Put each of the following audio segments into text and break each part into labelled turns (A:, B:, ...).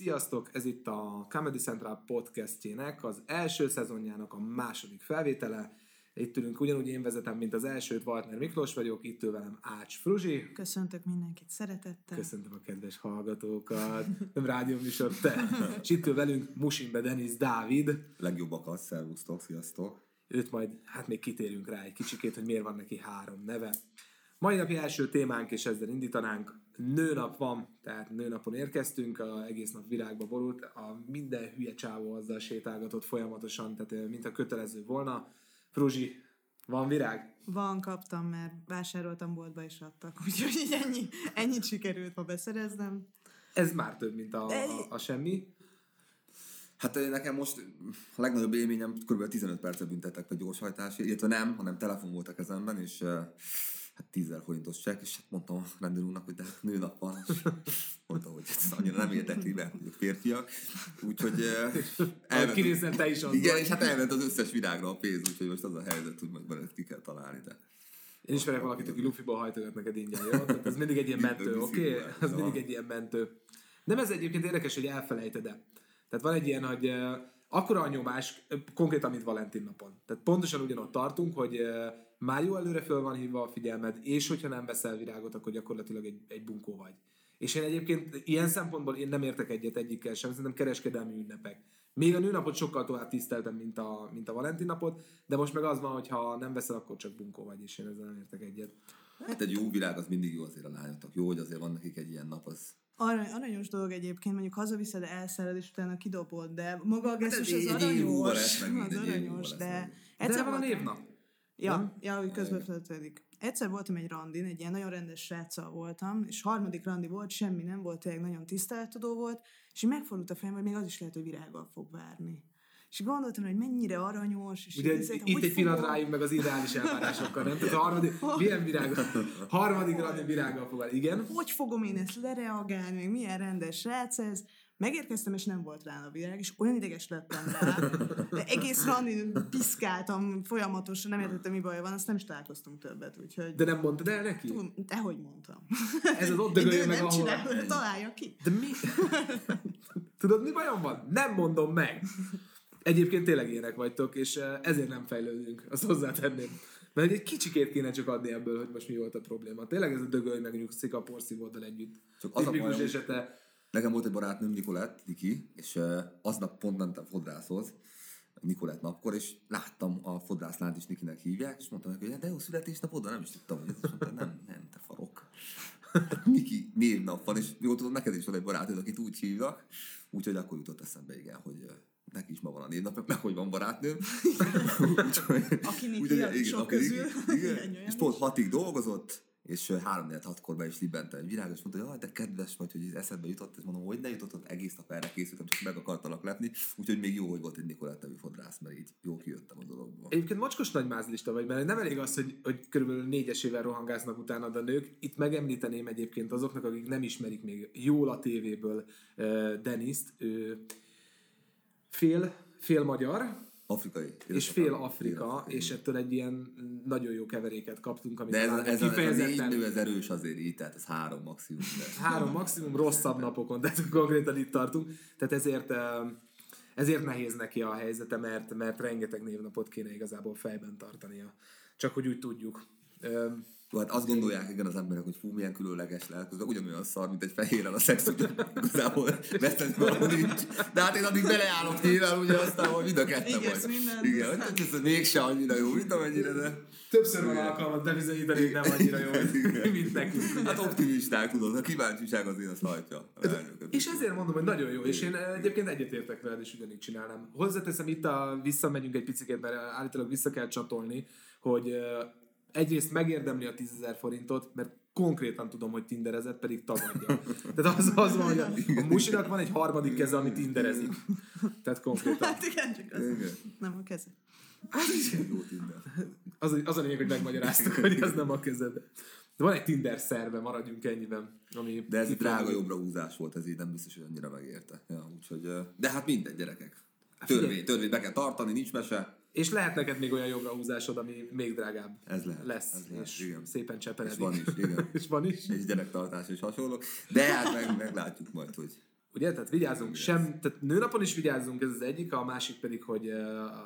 A: Sziasztok! Ez itt a Comedy Central podcastjének az első szezonjának a második felvétele. Itt ülünk, ugyanúgy én vezetem, mint az elsőt, Waltner Miklós vagyok, itt ül velem Ács Fruzsi.
B: Köszöntök mindenkit szeretettel.
A: Köszöntöm a kedves hallgatókat. Nem rádióműsor, te. És itt ül velünk Musimbe Denis Dávid.
C: Legjobbakat, szervusztok, sziasztok.
A: Őt majd, hát még kitérünk rá egy kicsikét, hogy miért van neki három neve. Mai napi első témánk, és ezzel indítanánk, nőnap van, tehát nőnapon érkeztünk, a egész nap virágba borult, a minden hülye csávó azzal sétálgatott folyamatosan, tehát mint a kötelező volna. Fruzsi, van virág?
B: Van, kaptam, mert vásároltam boltba és adtak, úgyhogy így ennyi, ennyit sikerült ma beszereznem.
A: Ez már több, mint a, a, a semmi.
C: Hát nekem most a legnagyobb élményem kb. 15 percet büntettek a gyorshajtásért, illetve nem, hanem telefon volt a kezemben, és hát 10 forintos csekk, és hát mondtam a rendőr úrnak, hogy de hát nőnap van, és mondta, hogy ez annyira nem érdekli be, hogy férfiak. Úgyhogy
A: elment, Kinézzen te is
C: Igen, és hát elment az összes virágra a pénz, úgyhogy most az a helyzet, hogy majd ki kell találni, de
A: én ismerek valakit, aki lufiból hajtogat neked ingyen, jó? Tehát ez mindig egy ilyen mentő, oké? Okay? Ez mindig egy ilyen mentő. Nem ez egyébként érdekes, hogy elfelejted -e. Tehát van egy ilyen, hogy uh, akkora a nyomás, konkrétan, mint Valentin napon. Tehát pontosan ugyanott tartunk, hogy már jó előre föl van hívva a figyelmed, és hogyha nem veszel virágot, akkor gyakorlatilag egy, egy bunkó vagy. És én egyébként ilyen szempontból én nem értek egyet egyikkel sem, szerintem kereskedelmi ünnepek. Még a nőnapot sokkal tovább tiszteltem, mint a, mint a Valentin napot, de most meg az van, hogy ha nem veszel, akkor csak bunkó vagy, és én ezzel nem értek egyet.
C: Hát egy jó virág az mindig jó azért a lányoknak. Jó, hogy azért van nekik egy ilyen nap, az
B: Arany, aranyos dolog egyébként, mondjuk hazaviszed, elszered, és utána kidobod, de maga a gesztus az aranyos, az aranyos, de
A: egyszer van a névnap.
B: Ja, nem? ja, hogy közben feltődik. Egyszer voltam egy randin, egy ilyen nagyon rendes sráccal voltam, és harmadik randi volt, semmi nem volt, tényleg nagyon tiszteletadó volt, és megfordult a fejem, hogy még az is lehet, hogy virággal fog várni. És gondoltam, hogy mennyire aranyos. És
A: Ugye itt, itt egy pillanat rájunk meg az ideális elvárásokkal, nem? Tehát a harmadik, milyen virág, harmadik randi virággal fog Igen?
B: Hogy fogom én ezt lereagálni, még milyen rendes srác ez? Megérkeztem, és nem volt rá a virág, és olyan ideges lettem rá. De egész randi piszkáltam folyamatosan, nem értettem, mi baj van, azt nem is találkoztunk többet, úgyhogy...
A: De nem mondtad el neki?
B: Tudom, dehogy mondtam.
A: Ez az ott dögölje meg,
B: nem ahol... Csinál, találja ki.
A: De mi? Tudod, mi bajom van? Nem mondom meg. Egyébként tényleg ilyenek vagytok, és ezért nem fejlődünk, azt hozzátenném. Mert egy kicsikét kéne csak adni ebből, hogy most mi volt a probléma. Tényleg ez a dögölj meg nyugszik a porszívóddal együtt. Csak az a bajom, esete,
C: Nekem volt egy barátnőm, Nikolett, Niki, és aznap pont mentem fodrászhoz, Nikolett napkor, és láttam a fodrászlánt is Nikinek hívják, és mondtam neki, hogy de jó születésnapod, de nem is tudtam, hogy ez mondta, nem, nem, te farok. Niki névnap van, és jó tudom, neked is van egy barátod, akit úgy hívnak, úgyhogy akkor jutott eszembe, igen, hogy neki is ma van a névnap, meg hogy van barátnőm.
B: aki Niki sok közül.
C: Igen, és pont hatig dolgozott, és három 4 hatkor be is libente egy virág, és mondta, hogy de kedves vagy, hogy ez eszedbe jutott, és mondom, hogy ne jutott, ott egész nap erre készültem, csak meg akartalak lepni, úgyhogy még jó, hogy volt egy Nikolett nevű fodrász, mert így jó kijöttem a dologból.
A: Egyébként mocskos nagy mázlista vagy, mert nem elég az, hogy, hogy körülbelül négyesével rohangásznak utána a nők. Itt megemlíteném egyébként azoknak, akik nem ismerik még jól a tévéből uh, Deniszt, ő fél, fél magyar,
C: Afrikai.
A: És fél Afrika, és ettől egy ilyen nagyon jó keveréket kaptunk,
C: amit De ez, ez, kifejezetten... ez a négy ez erős azért így, tehát ez három maximum.
A: De... Három maximum rosszabb napokon, tehát konkrétan itt tartunk. Tehát ezért ezért nehéz neki a helyzete, mert, mert rengeteg névnapot kéne igazából fejben tartania. Csak hogy úgy tudjuk.
C: Jó, hát azt gondolják igen az emberek, hogy fú, milyen különleges lehet, közben ugyanolyan szar, mint egy fehérrel a szex, hogy igazából veszteni valami nincs. De hát én addig beleállok nyilván, ugye aztán, hogy mind a ketten
B: vagy. minden.
C: Igen, hogy ez mégse annyira jó, mint amennyire, de...
A: Többször van alkalmat bebizonyítani, hogy nem annyira jó, mint nekünk.
C: Hát optimisták, tudod, a kíváncsiság azért azt hajtja.
A: És ezért mondom, hogy nagyon jó, és én egyébként egyetértek veled, és ugyanígy csinálnám. Hozzáteszem, itt a, visszamegyünk egy picit, mert állítólag vissza kell csatolni, hogy egyrészt megérdemli a 10 forintot, mert konkrétan tudom, hogy tinderezett, pedig tagadja. Tehát az, az van, hogy a, a musinak van egy harmadik keze, ami tinderezik. Tehát konkrétan.
B: Hát igen, csak az igen. nem a keze.
A: Hát, az, az a lényeg, hogy megmagyaráztuk, hogy ez nem a kezed. De van egy Tinder szerve, maradjunk ennyiben. Ami
C: de ez egy drága jobbra húzás volt, ez így nem biztos, hogy annyira megérte. Ja, úgyhogy, de hát minden gyerekek. Hát törvény, törvény be kell tartani, nincs mese.
A: És lehet neked még olyan jobbra húzásod, ami még drágább
C: ez lehet,
A: lesz,
C: ez lehet,
A: és
C: igen.
A: szépen cseperedik.
C: És van is, igen.
A: és van is.
C: És gyerektartás és hasonló. De hát meg, meglátjuk majd, hogy
A: Ugye? Tehát vigyázzunk, sem, tehát nőnapon is vigyázzunk, ez az egyik, a másik pedig, hogy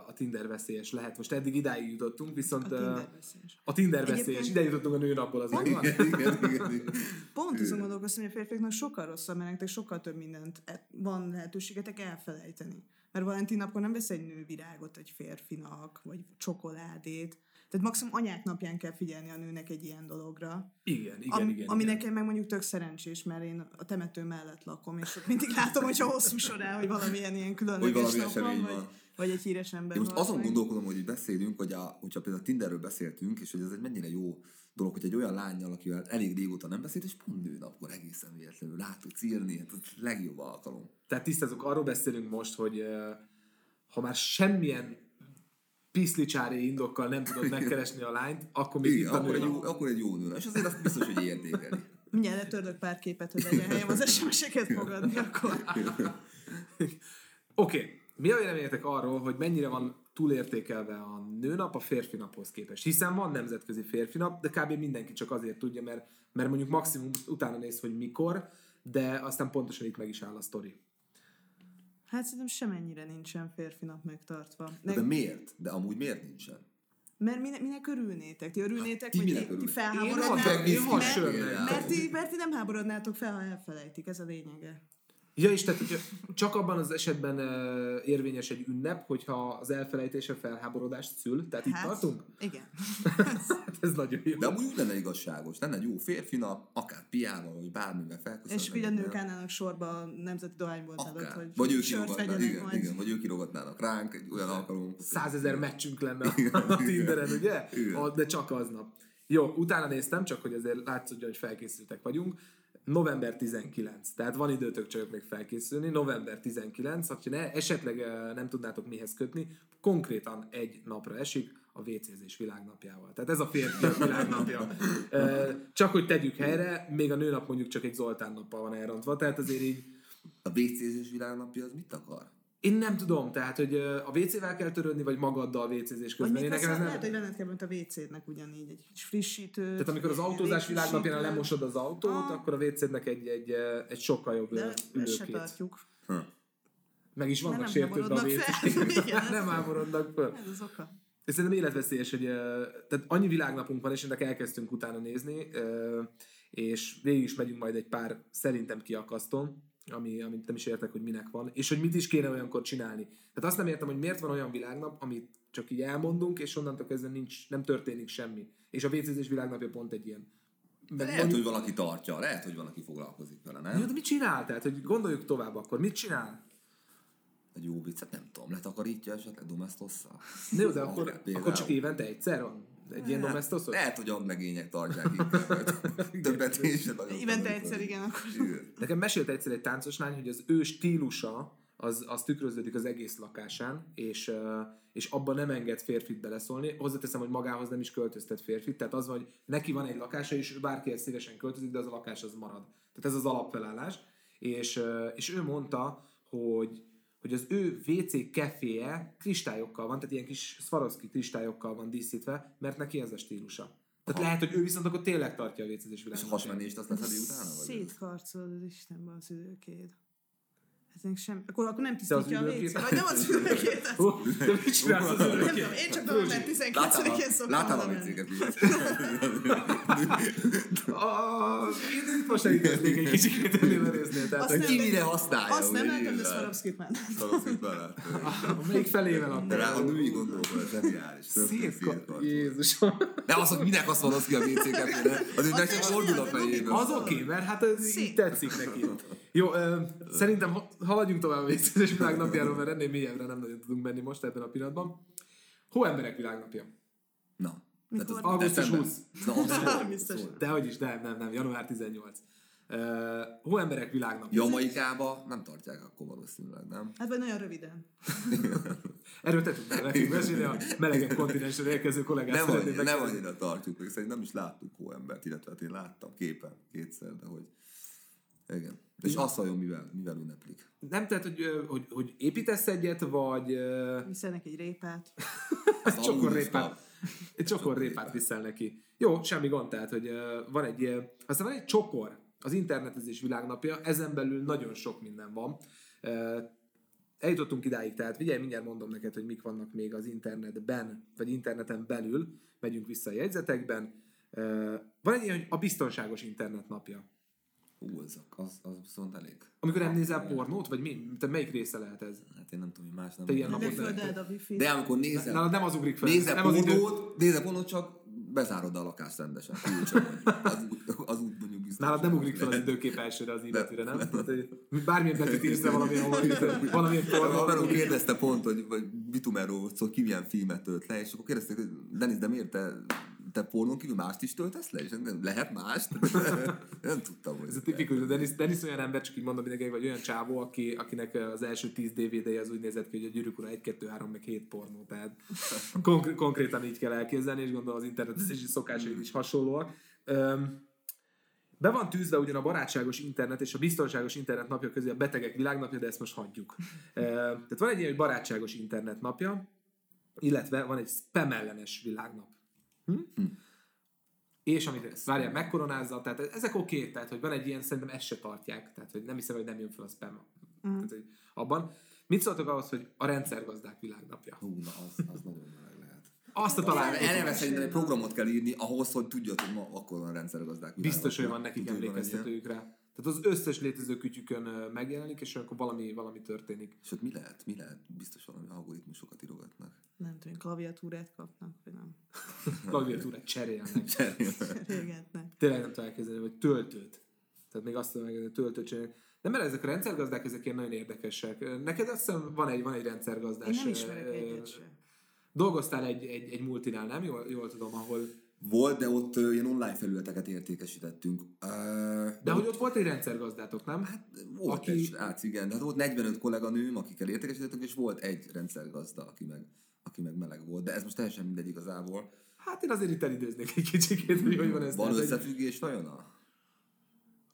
A: a Tinder veszélyes lehet. Most eddig idáig jutottunk, viszont
B: A Tinder veszélyes.
A: a Tinder veszélyes, ide jutottunk a nőnapból, az megvan.
C: Igen, igen, igen, igen.
B: Pont azon gondolkoztam, hogy a férfiaknak sokkal rosszabb, mert nektek sokkal több mindent e- van lehetőségetek elfelejteni. Mert Valentin napon nem vesz egy nő virágot egy férfinak, vagy csokoládét. Tehát maximum anyák napján kell figyelni a nőnek egy ilyen dologra.
A: Igen, igen,
B: Am,
A: igen.
B: ami
A: igen.
B: nekem meg mondjuk tök szerencsés, mert én a temető mellett lakom, és ott mindig látom, hogyha hosszú során, hogy valamilyen ilyen
C: Hogy
B: különleges
C: valami
B: nap van, vagy,
C: van.
B: vagy egy híres ember
C: Én most azon
B: meg.
C: gondolkodom, hogy így beszélünk, hogy a, hogyha például Tinderről beszéltünk, és hogy ez egy mennyire jó dolog, hogy egy olyan lányjal, akivel elég régóta nem beszélt, és pont nőnapkor egészen véletlenül rá tudsz írni, hát ez a legjobb alkalom.
A: Tehát tisztázunk, arról beszélünk most, hogy ö, ha már semmilyen piszlicsári indokkal nem tudod megkeresni a lányt, akkor még
C: Igen, akkor egy, jó, akkor egy jó nő. És azért azt biztos, hogy értékeli.
B: Mindjárt letörlök pár képet, hogy legyen helyem az SMS-eket fogadni, akkor
A: Oké, okay. mi a véleményetek arról, hogy mennyire van túlértékelve a nőnap a férfi naphoz képest? Hiszen van nemzetközi férfi nap, de kb. mindenki csak azért tudja, mert, mert mondjuk maximum utána néz, hogy mikor, de aztán pontosan itt meg is áll a sztori.
B: Hát szerintem semennyire nincsen férfi nap megtartva.
C: De
B: Ne,
C: miért? De amúgy miért nincsen?
B: mert minek, minek örülnétek? Ti örülnétek,
C: ti
B: hogy ti, ti
C: örülnétek?
A: Én
B: felháborodnátok?
A: ha- én ha
B: mert, mert, ti, mert ti nem háborodnátok fel, ha elfelejtik, ez a lényege.
A: Ja, és tehát csak abban az esetben uh, érvényes egy ünnep, hogyha az elfelejtése felháborodást szül. Tehát itt tartunk?
B: Igen.
A: Hát ez nagyon jó.
C: De amúgy úgy lenne igazságos. Lenne egy jó férfi nap, akár piával, vagy bármivel felköszönni.
B: És ugye a nők állnának sorba a nemzeti dohánybolt előtt,
C: Akár.
B: hogy
C: Vagy ők
B: sört
C: igen,
B: majd.
C: igen, vagy ők kirogatnának ránk egy olyan alkalom.
A: Százezer meccsünk lenne a Tinderen, ugye?
C: Igen.
A: A- De csak aznap. Jó, utána néztem, csak hogy azért látszódjon, hogy felkészültek vagyunk. November 19, tehát van időtök csak még felkészülni. November 19, ha ne, esetleg nem tudnátok mihez kötni, konkrétan egy napra esik a WC-zés világnapjával. Tehát ez a férfiak világnapja. Csak hogy tegyük helyre, még a nőnap mondjuk csak egy Zoltán nappal van elrontva, tehát azért így
C: A WC-zés világnapja az mit akar?
A: Én nem tudom, tehát, hogy a WC-vel kell törődni, vagy magaddal WC-zés közben. Én nekem ez nem...
B: lehet, hogy venned kell, mint a WC-nek ugyanígy, egy kis frissítőt.
A: Tehát amikor az autózás világnapján lemosod az autót,
B: Ah.
A: akkor a WC-nek egy, egy, egy sokkal jobb
B: De
A: ülőkét.
B: tartjuk.
C: Hm.
A: Meg is vannak sértődve a WC. nem háborodnak föl.
B: Ez az oka.
A: Ez szerintem életveszélyes, hogy tehát annyi világnapunk van, és ennek elkezdtünk utána nézni, és végig is megyünk majd egy pár szerintem kiakasztón, ami, amit nem is értek, hogy minek van, és hogy mit is kéne olyankor csinálni. Tehát azt nem értem, hogy miért van olyan világnap, amit csak így elmondunk, és onnantól kezdve nincs, nem történik semmi. És a WC-zés világnapja pont egy ilyen. Meg
C: Lehet, hogy valaki tartja, lehet, hogy valaki foglalkozik vele,
A: Jó,
C: nem?
A: de mit csinál? Tehát, hogy gondoljuk tovább akkor. Mit csinál?
C: Egy jó viccet, nem tudom, letakarítja esetleg domestosszal?
A: Jó, de akkor, akkor csak évente egyszer van? Egy ilyen domestos?
C: Lehet, hogy aglegények tartják inkább. Többet én sem nagyon
B: Évente egyszer, igen, akkor.
C: Igen.
A: Nekem mesélt egyszer egy táncos lány, hogy az ő stílusa az, az tükröződik az egész lakásán, és, és abban nem enged férfit beleszólni. Hozzáteszem, hogy magához nem is költöztet férfit, tehát az van, hogy neki van egy lakása, és bárki szívesen költözik, de az a lakás az marad. Tehát ez az alapfelállás. És, és ő mondta, hogy hogy az ő WC keféje kristályokkal van, tehát ilyen kis Swarovski kristályokkal van díszítve, mert neki ez a stílusa. Tehát lehet, hogy ő viszont akkor tényleg tartja a WC-zés
C: És a
A: világot.
C: hasmenést azt leszedi utána? Vagy?
B: Szétkarcolod az Istenbe az üdőkét. Ez még sem... Akkor, akkor nem tisztítja a? WC. Vagy nem az üdőkét.
A: Hú, De mit csinálsz az
B: Nem
A: örökké?
B: tudom, én csak november
C: Láttál
B: 19-én
C: a,
B: szoktam
C: láttál a. WC-ket?
A: Ah, Én itt most elkezdnék egy kicsit ennél a résznél. Tehát,
B: Azt
A: hogy
B: nem-
C: Ki mire használja?
B: Azt nem láttam, de. Swarovskit már.
C: Swarovskit már láttam.
A: melyik felével
C: De rá a női gondolkodás zseniális. Szétkarcol.
A: Jézusom.
C: De az, hogy minek az van az ki a WC-kepére, azért meg csak
B: Az
C: fordul a
B: nem, de
C: fejében.
A: Az oké, mert hát ez így
B: Szép.
A: tetszik neki. Jó, ö, szerintem ha- haladjunk tovább a vécézés világnapjáról, mert ennél mélyebbre nem nagyon tudunk menni most ebben a pillanatban. Hóemberek világnapja.
C: Na. Tehát az?
A: Augusztus
C: december.
A: 20.
C: Na, az
B: Biztos.
A: Dehogy is, nem, nem, nem, január 18. Uh, hóemberek világnapja.
C: Jamaikába nem tartják akkor valószínűleg, nem?
B: Hát vagy nagyon röviden.
A: Erről te tudnál nekünk mesélni, a melegebb kontinensről érkező kollégát
C: Nem, annyi, nem annyira tartjuk, szerintem nem is láttuk hóembert, illetve hát én láttam képen kétszer, de hogy... Igen. És azt vajon mivel, mivel ünneplik?
A: Nem, tehát, hogy, hogy, hogy építesz egyet, vagy
B: Viszel neki egy répát.
C: Azt
A: csokor
C: amúgy is
A: répát,
C: kap.
A: egy csokor répát viszel neki. Jó, semmi gond, tehát, hogy van egy, aztán van egy csokor, az internetezés világnapja, ezen belül nagyon sok minden van. Eljutottunk idáig, tehát figyelj, mindjárt mondom neked, hogy mik vannak még az internetben, vagy interneten belül, megyünk vissza a jegyzetekben. Van egy ilyen, hogy a biztonságos internet napja.
C: Ú, az, az, az viszont elég.
A: Amikor nem nézel pornót, vagy mi? Te melyik része lehet ez?
C: Hát én nem tudom, hogy más nem.
A: Te ilyen
B: De
A: napot
B: a.
C: De amikor nézel,
A: Nálad nem az ugrik fel.
C: nézel
A: nem
C: pornót, nézel pornót, csak bezárod a lakást rendesen. Az, az úgy mondjuk biztos.
A: Nálad nem ugrik fel az időkép elsőre az illetőre, nem? Tehát, bármilyen betűt írsz le valamilyen, pornó.
C: haverom kérdezte pont, hogy vagy Bitumerról volt szó, ki milyen filmet tölt le, és akkor kérdezték, hogy Denis, de miért te, te pornón kívül mást is töltesz le? És nem, lehet mást? nem tudtam, hogy
A: Ez a tipikus, a Dennis, Dennis olyan ember, csak így mondom mindenkinek, vagy olyan csávó, aki, akinek az első 10 DVD-je az úgy nézett ki, hogy a gyűrűk ura 1, 2, 3, meg 7 pornó. Tehát konkr- konkrétan így kell elképzelni, és gondolom az internetezési szokásai is hasonlóak. Öm, be van tűzve ugyan a barátságos internet és a biztonságos internet napja közé a betegek világnapja, de ezt most hagyjuk. Tehát van egy ilyen, hogy barátságos internet napja, illetve van egy spam ellenes világnap. Hm? És amit várjál, megkoronázza, tehát ezek oké, okay, tehát hogy van egy ilyen, szerintem ezt se tartják, tehát hogy nem hiszem, hogy nem jön fel a spam tehát, hogy abban. Mit szóltok ahhoz, hogy a rendszergazdák világnapja?
C: Hú, na, az, az nagyon meleg lehet.
A: Azt a talán
C: Eleve szerintem egy programot kell írni ahhoz, hogy tudjad, hogy ma akkor van rendszergazdák.
A: biztos, hogy van nekik emlékeztetőjük rá. Tehát az összes létező kütyükön megjelenik, és akkor valami, valami történik.
C: És ott mi lehet? Mi lehet? Biztos valami algoritmusokat írogatnak.
B: Nem tudom, klaviatúrát kapnak, vagy nem.
A: Klaviatúrát cserélnek.
B: Régetnek.
A: Tényleg nem tudom elképzelni, hogy töltőt. Tehát még azt tudom elképzelni, hogy töltőt cserélnek. De mert ezek a rendszergazdák, ezek ilyen nagyon érdekesek. Neked azt hiszem van egy, van egy rendszergazdás.
B: Én nem ismerek egyet sem.
A: Dolgoztál egy, egy, egy multinál, nem? Jól, jól tudom, ahol...
C: Volt, de ott ilyen online felületeket értékesítettünk.
A: De hogy ott volt egy rendszergazdátok, nem? Hát,
C: Volt
A: aki-
C: egy srác, igen. Tehát volt 45 kolléganőm, akikkel értékesítettünk, és volt egy rendszergazda, aki meg, aki meg meleg volt. De ez most teljesen mindegy igazából.
A: hát én azért itt elidőznék egy kicsikét, hogy hogy van ez.
C: Van összefüggés nagyon a...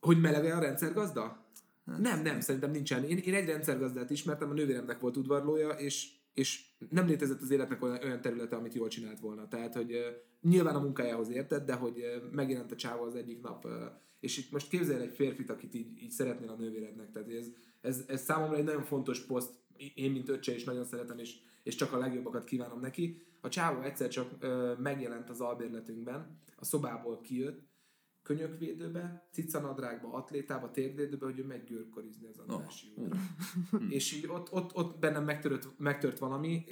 A: Hogy meleg a rendszergazda? Nem, nem, szerintem nincsen. Én, én egy rendszergazdát ismertem, a nővéremnek volt udvarlója, és, és nem létezett az életnek olyan, területe, amit jól csinált volna. Tehát, hogy nyilván a munkájához értett, de hogy megjelent a csávó az egyik nap, és itt most képzelj egy férfit, akit így, így szeretnél a nővérednek. Tehát ez, ez, ez számomra egy nagyon fontos poszt, én, mint öccse is nagyon szeretem, és, és csak a legjobbakat kívánom neki. A csávó egyszer csak megjelent az albérletünkben, a szobából kijött, könyökvédőbe, cicanadrágba, atlétába, térvédőbe, hogy ő megy görkorizni az Andrássy útra. és így ott, ott, ott bennem megtört, megtört valami,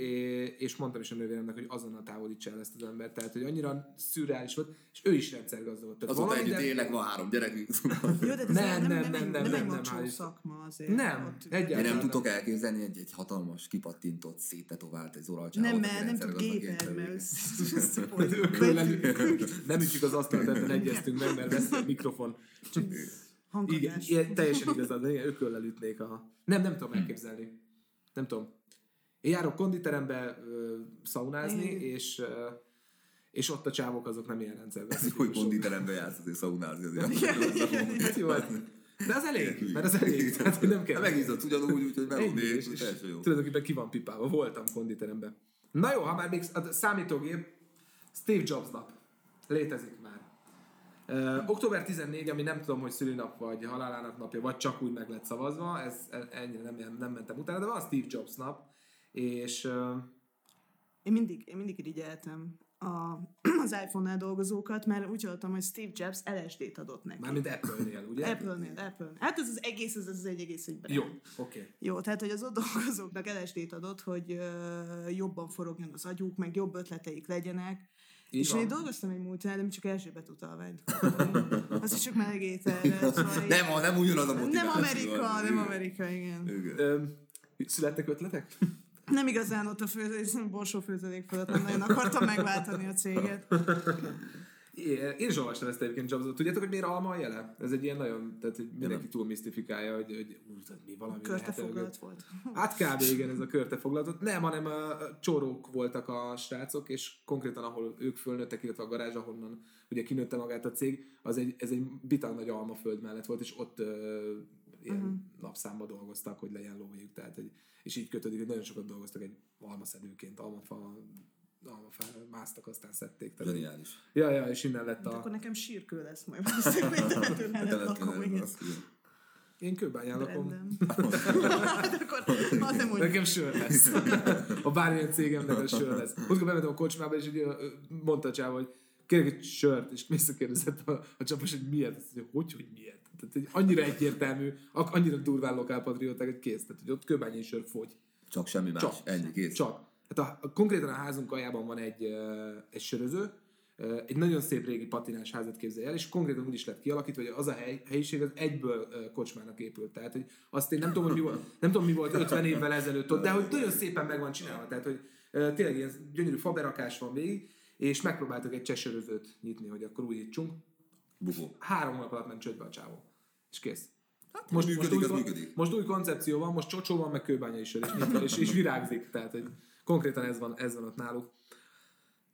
A: és mondtam is a nővéremnek, hogy azonnal távolítsa el ezt az embert. Tehát, hogy annyira szürreális volt, és ő is rendszergazda volt. Tehát
C: Azóta
A: valami,
C: együtt
A: de-
C: élek, van három gyerekünk.
B: Jó, de ez
A: Nem,
B: nem,
A: nem,
B: nem,
A: nem,
B: nem, nem,
A: nem,
B: nem,
A: nem, nem,
B: szakma azért.
A: Nem, egyáltalán.
C: Nem tudok elképzelni egy, egy hatalmas, kipattintott, széttetovált egy zoralcsávot.
B: Nem, mert nem tud
C: rendszergazdagként
B: gépelni,
C: tevékenykedik.
B: mert
A: nem ütjük az asztalt, ebben egyeztünk meg, mert veszi a mikrofon. Igen,
B: hanghatás.
A: ilyen, teljesen igazad, de igen, ököllel ütnék a... Nem, nem tudom elképzelni. Nem tudom. Én járok konditerembe ö, szaunázni,
B: Igen.
A: és, ö, és ott a csávok azok nem ilyen rendszerben.
C: Ez, hogy konditerembe jársz, azért szaunázni azért.
A: Hát jó, hát- de az elég, mert az elég. Tehát, nem kell.
C: Hát Megízott ugyanúgy, úgyhogy
A: Ennyi,
C: melódé,
A: és,
C: és
A: és
C: teljesen jó.
A: tulajdonképpen ki van pipálva. Voltam konditeremben. Na jó, ha már még a számítógép, Steve Jobs nap. Létezik már. Uh, október 14, ami nem tudom, hogy szülinap vagy halálának napja, vagy csak úgy meg lett szavazva, ez ennyire nem, nem mentem utána, de van Steve Jobs nap, és uh,
B: Én mindig, én mindig irigyeltem a, az iPhone-nál dolgozókat, mert úgy hallottam, hogy Steve Jobs LSD-t adott neki.
A: mármint Apple-nél, ugye?
B: Apple-nél, Apple. Hát ez az egész, ez az egy egész egy.
A: Jó, oké. Okay.
B: Jó, tehát, hogy az ott dolgozóknak LSD-t adott, hogy ö, jobban forogjon az agyuk, meg jobb ötleteik legyenek.
A: Így
B: és
A: van.
B: én dolgoztam egy múltnál, de csak Erzsébet utalványt. Az is csak melegételre. Szóval
C: Nem, nem ugyanaz a motiváció.
B: nem Amerika, nem. Amerika, igen.
C: Igen.
A: Öm, születtek ötletek?
B: Nem igazán ott a főzés, borsó főzelék fölött, nem nagyon akartam megváltani a céget.
A: Én is olvastam ezt egyébként Jobsot. Tudjátok, hogy miért alma a jele? Ez egy ilyen nagyon, tehát hogy mindenki túl misztifikálja, hogy, hogy ú, tehát mi valami
B: Körte
A: lehet,
B: foglalt volt.
A: Hát kb. igen, ez a körtefoglalatot. Nem, hanem a csórók voltak a srácok, és konkrétan ahol ők fölnőttek, illetve a garázs, ahonnan ugye kinőtte magát a cég, az egy, ez egy bitang nagy almaföld mellett volt, és ott ö, ilyen uh-huh. napszámba dolgoztak, hogy legyen lójuk. Tehát, hogy, és így kötődik, hogy nagyon sokat dolgoztak egy almaszedőként, almafa almafára másztak, aztán szedték. Tehát,
C: Zseniális.
A: ja, ja, és innen lett
B: De
A: a...
B: akkor nekem sírkő lesz majd. Valószínűleg igen.
A: Én kőbányán lakom.
B: Hát akkor az nem.
A: Nekem sör lesz. A bármilyen cégemnek a sör lesz. Múltkor bementem a kocsmába, és így mondta a csáva, hogy kérek egy sört, és visszakérdezett a, a csapos, hogy miért. Azt mondja, hogy, hogy miért. Tehát egy annyira egyértelmű, annyira durván lokálpatrióták, hogy kész. Tehát, hogy ott kőbányai sör fogy.
C: Csak semmi más.
A: Csak.
C: Ennyi, kész.
A: Csak. Hát a, a, konkrétan a házunk aljában van egy, egy söröző, egy nagyon szép régi patinás házat képzelj el, és konkrétan úgy is lett kialakítva, hogy az a hely, helyiség az egyből kocsmának épült. Tehát, hogy azt én nem tudom, hogy mi volt, nem tudom, mi volt 50 évvel ezelőtt ott, de hogy nagyon szépen meg van csinálva. Tehát, hogy tényleg ilyen gyönyörű faberakás van végig, és megpróbáltak egy csesörözőt nyitni, hogy akkor újítsunk.
C: Bukó.
A: Három hónap alatt ment csődbe a csávó. És kész.
C: Hát, most működik,
A: új,
C: az működik.
A: most új koncepció van, most csocsó van, meg kőbányai sör, és, és, és virágzik. Tehát, hogy konkrétan ez van, ez van ott náluk.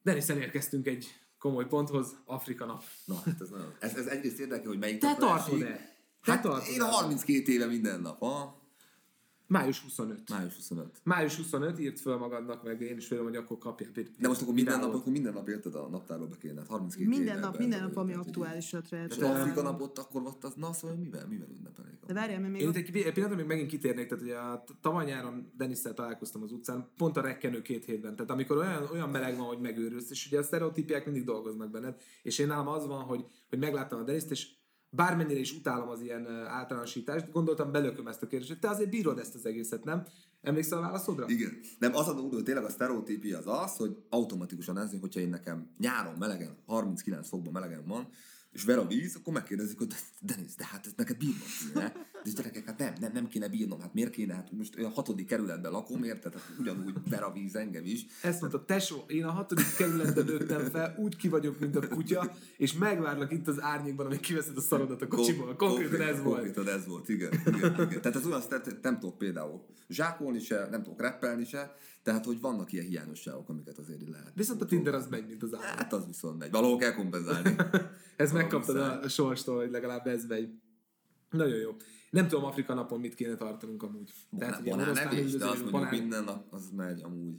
A: Deniszen érkeztünk egy komoly ponthoz, Afrika nap.
C: Na, hát ez nagyon... Ez, ez egyrészt érdekel, hogy melyik
A: Te tartod-e? Te
C: Hát
A: tartod
C: én a 32 éve minden nap, ha?
A: Május 25.
C: Május 25.
A: Május 25, írt föl magadnak, meg én is félem, hogy akkor kapjál.
C: De most akkor minden nap, akkor minden nap érted a naptárba be kéne. 32
B: Minden
C: éve
B: nap, minden nap, ami aktuálisat lehet.
C: Az Afrika napot akkor ott az, na szóval mivel, mivel ünnepelik?
B: De várjál, mert még
A: Én egy pillanatra még megint kitérnék, tehát ugye a tavaly nyáron Denisszel találkoztam az utcán, pont a rekkenő két hétben. Tehát amikor olyan, olyan meleg van, hogy megőrülsz, és ugye a sztereotípiák mindig dolgoznak benned, és én nálam az van, hogy, hogy megláttam a Deniszt, és bármennyire is utálom az ilyen általánosítást, gondoltam, belököm ezt a kérdést, te azért bírod ezt az egészet, nem? Emlékszel a válaszodra?
C: Igen. Nem, az a durva, hogy tényleg a sztereotípia az az, hogy automatikusan ez, hogyha én nekem nyáron melegen, 39 fokban melegen van, és ver a víz, akkor megkérdezik, hogy Denis, de hát ezt neked bírnom kéne. De gyerekek, hát nem, nem, nem kéne bírnom, hát miért kéne? Hát most a hatodik kerületben lakom, érted? Hát ugyanúgy ver a víz engem is.
A: Ezt mondta, tesó, én a hatodik kerületben nőttem fel, úgy ki vagyok, mint a kutya, és megvárlak itt az árnyékban, amíg kiveszed a szarodat a kocsiból. Konkrétan ez volt.
C: Konkrétan ez volt, igen. igen, igen. Tehát ez olyan, tehát nem tudok például zsákolni se, nem tudok rappelni se, tehát hogy vannak ilyen hiányosságok, amiket azért lehet.
A: Viszont a Tinder az megy, mint az állat.
C: Hát az viszont megy. Valahol kell kompenzálni.
A: Ez megkaptad a sorstól, hogy legalább ez megy. Nagyon jó. Nem tudom Afrika napon mit kéne tartanunk amúgy.
C: Banán,
A: ugye
C: banán
A: oroszlán
C: evés, de azt mondjuk
A: banán-
C: minden nap, az megy amúgy.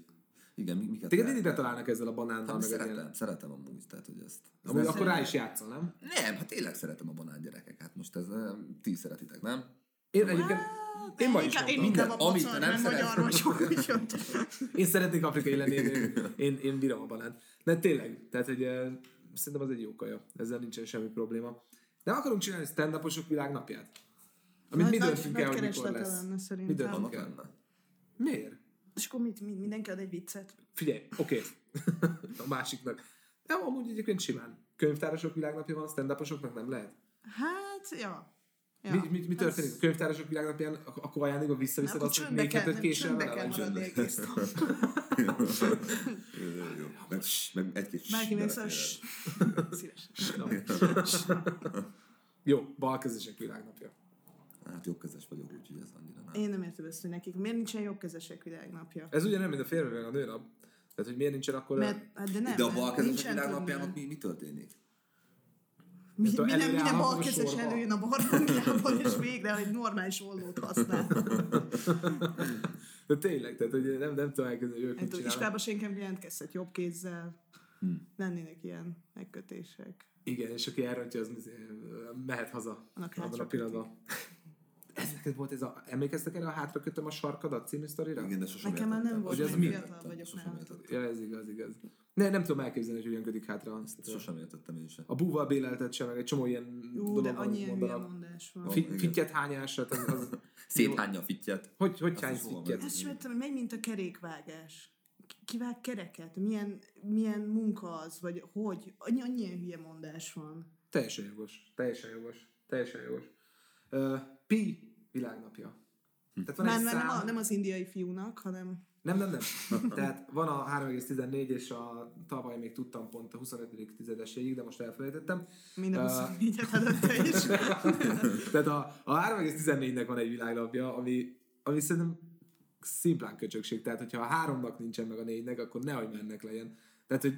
C: Igen, mi- miket
A: Téged mindig betalálnak ezzel a banánnal,
C: Hát,
A: meg
C: szeretem,
A: ilyen.
C: szeretem amúgy, tehát hogy ezt. ez
A: Amúgy akkor rá is játszol, nem?
C: Nem, hát tényleg szeretem a banán gyerekek. Hát most ez nem, ti szeretitek, nem?
A: Én egyébként, én ma is
B: én inkább a
C: Amit nem
B: nem úgyhogy...
A: Én szeretnék afrikai lenni, én, én, én bírom a banánt. De tényleg, tehát hogy eh, szerintem az egy jó kaja. Ezzel nincsen semmi probléma. Nem akarunk csinálni stand-uposok világnapját? Amit mi
B: Nagy-
A: döntünk
B: nagy
A: el, hogy mikor lesz.
B: lenne
A: Mi
B: szerintem.
A: döntünk
C: Annak
A: el?
C: lenne.
A: Miért?
B: És akkor mit, mit, mindenki ad egy viccet?
A: Figyelj, oké. a másiknak. Nem, amúgy egyébként simán. Könyvtárosok világnapja van, stand nem lehet.
B: Hát, ja. Ja.
A: Mi, mi, mi történik? A könyvtárosok világnapján ak- akkor ajándékba visszaviszed azt, hogy még hetet
B: nem,
A: késel
B: csöndbe kell maradni egész.
C: Jó. Meg, meg egy-két
B: Bárki még.
A: Jó, balkezesek világnapja.
C: Hát jobbkezes vagyok, úgyhogy ez annyira nem.
B: Én nem értem ezt, hogy nekik miért nincsen jobbkezesek világnapja.
A: Ez ugye nem, mint a férfi meg a nőnap. Tehát, hogy miért nincsen akkor...
B: Mert, hát de nem,
C: De a balkezesek világnapján ott mi, mi történik?
B: Mi,
A: Hát,
B: minden, minden balkezes előjön a barlangjában, és végre egy normális ollót használ.
A: De tényleg, tehát hogy nem, nem tudom elkezdeni, hogy ők mit csinálnak.
B: iskolában senki jelentkezhet jobb kézzel.
C: Hmm.
B: Lennének ilyen megkötések.
A: Igen, és aki elrontja, az mehet haza
B: Annak
A: abban a pillanatban. Ez neked volt ez a... Emlékeztek erre a Hátra kötöm a sarkadat című sztorira?
C: Igen, de sosem
B: Nekem már nem volt,
A: Hogy ez mi?
B: fiatal vagyok.
A: Ja, ez igaz, igaz. Ne, nem tudom elképzelni, hogy hogyan kötik hátra. Ezt,
C: Sosem értettem én sem.
A: A búval béleltet sem, meg egy csomó ilyen
B: Jó, de annyi ilyen mondás van.
C: Fi-.
A: Fittyet hányásat, az, az
C: Széthányja a fittyet.
A: hogy, hogy hánysz fittyet?
B: Ezt sem értem, megy, mint a kerékvágás. Ki- Kivág kereket? Milyen, milyen munka az? Vagy hogy? Annyi, annyi ilyen hülye mondás van.
A: Teljesen jogos, teljesen jogos, teljesen jogos. Uh, Pi világnapja. Tehát van
B: Nem,
A: egy
B: nem, nem,
A: szám,
B: a, nem az indiai fiúnak, hanem
A: nem, nem, nem. Tehát van a 3,14 és a tavaly még tudtam pont a 25. tizedeséig, de most elfelejtettem.
B: minden
A: Ö,
B: 24-et előtte is.
A: Tehát a, a 3,14-nek van egy világnapja, ami, ami szerintem szimplán köcsökség. Tehát, hogyha a háromnak nincsen meg a négynek, akkor nehogy mennek legyen. Tehát, hogy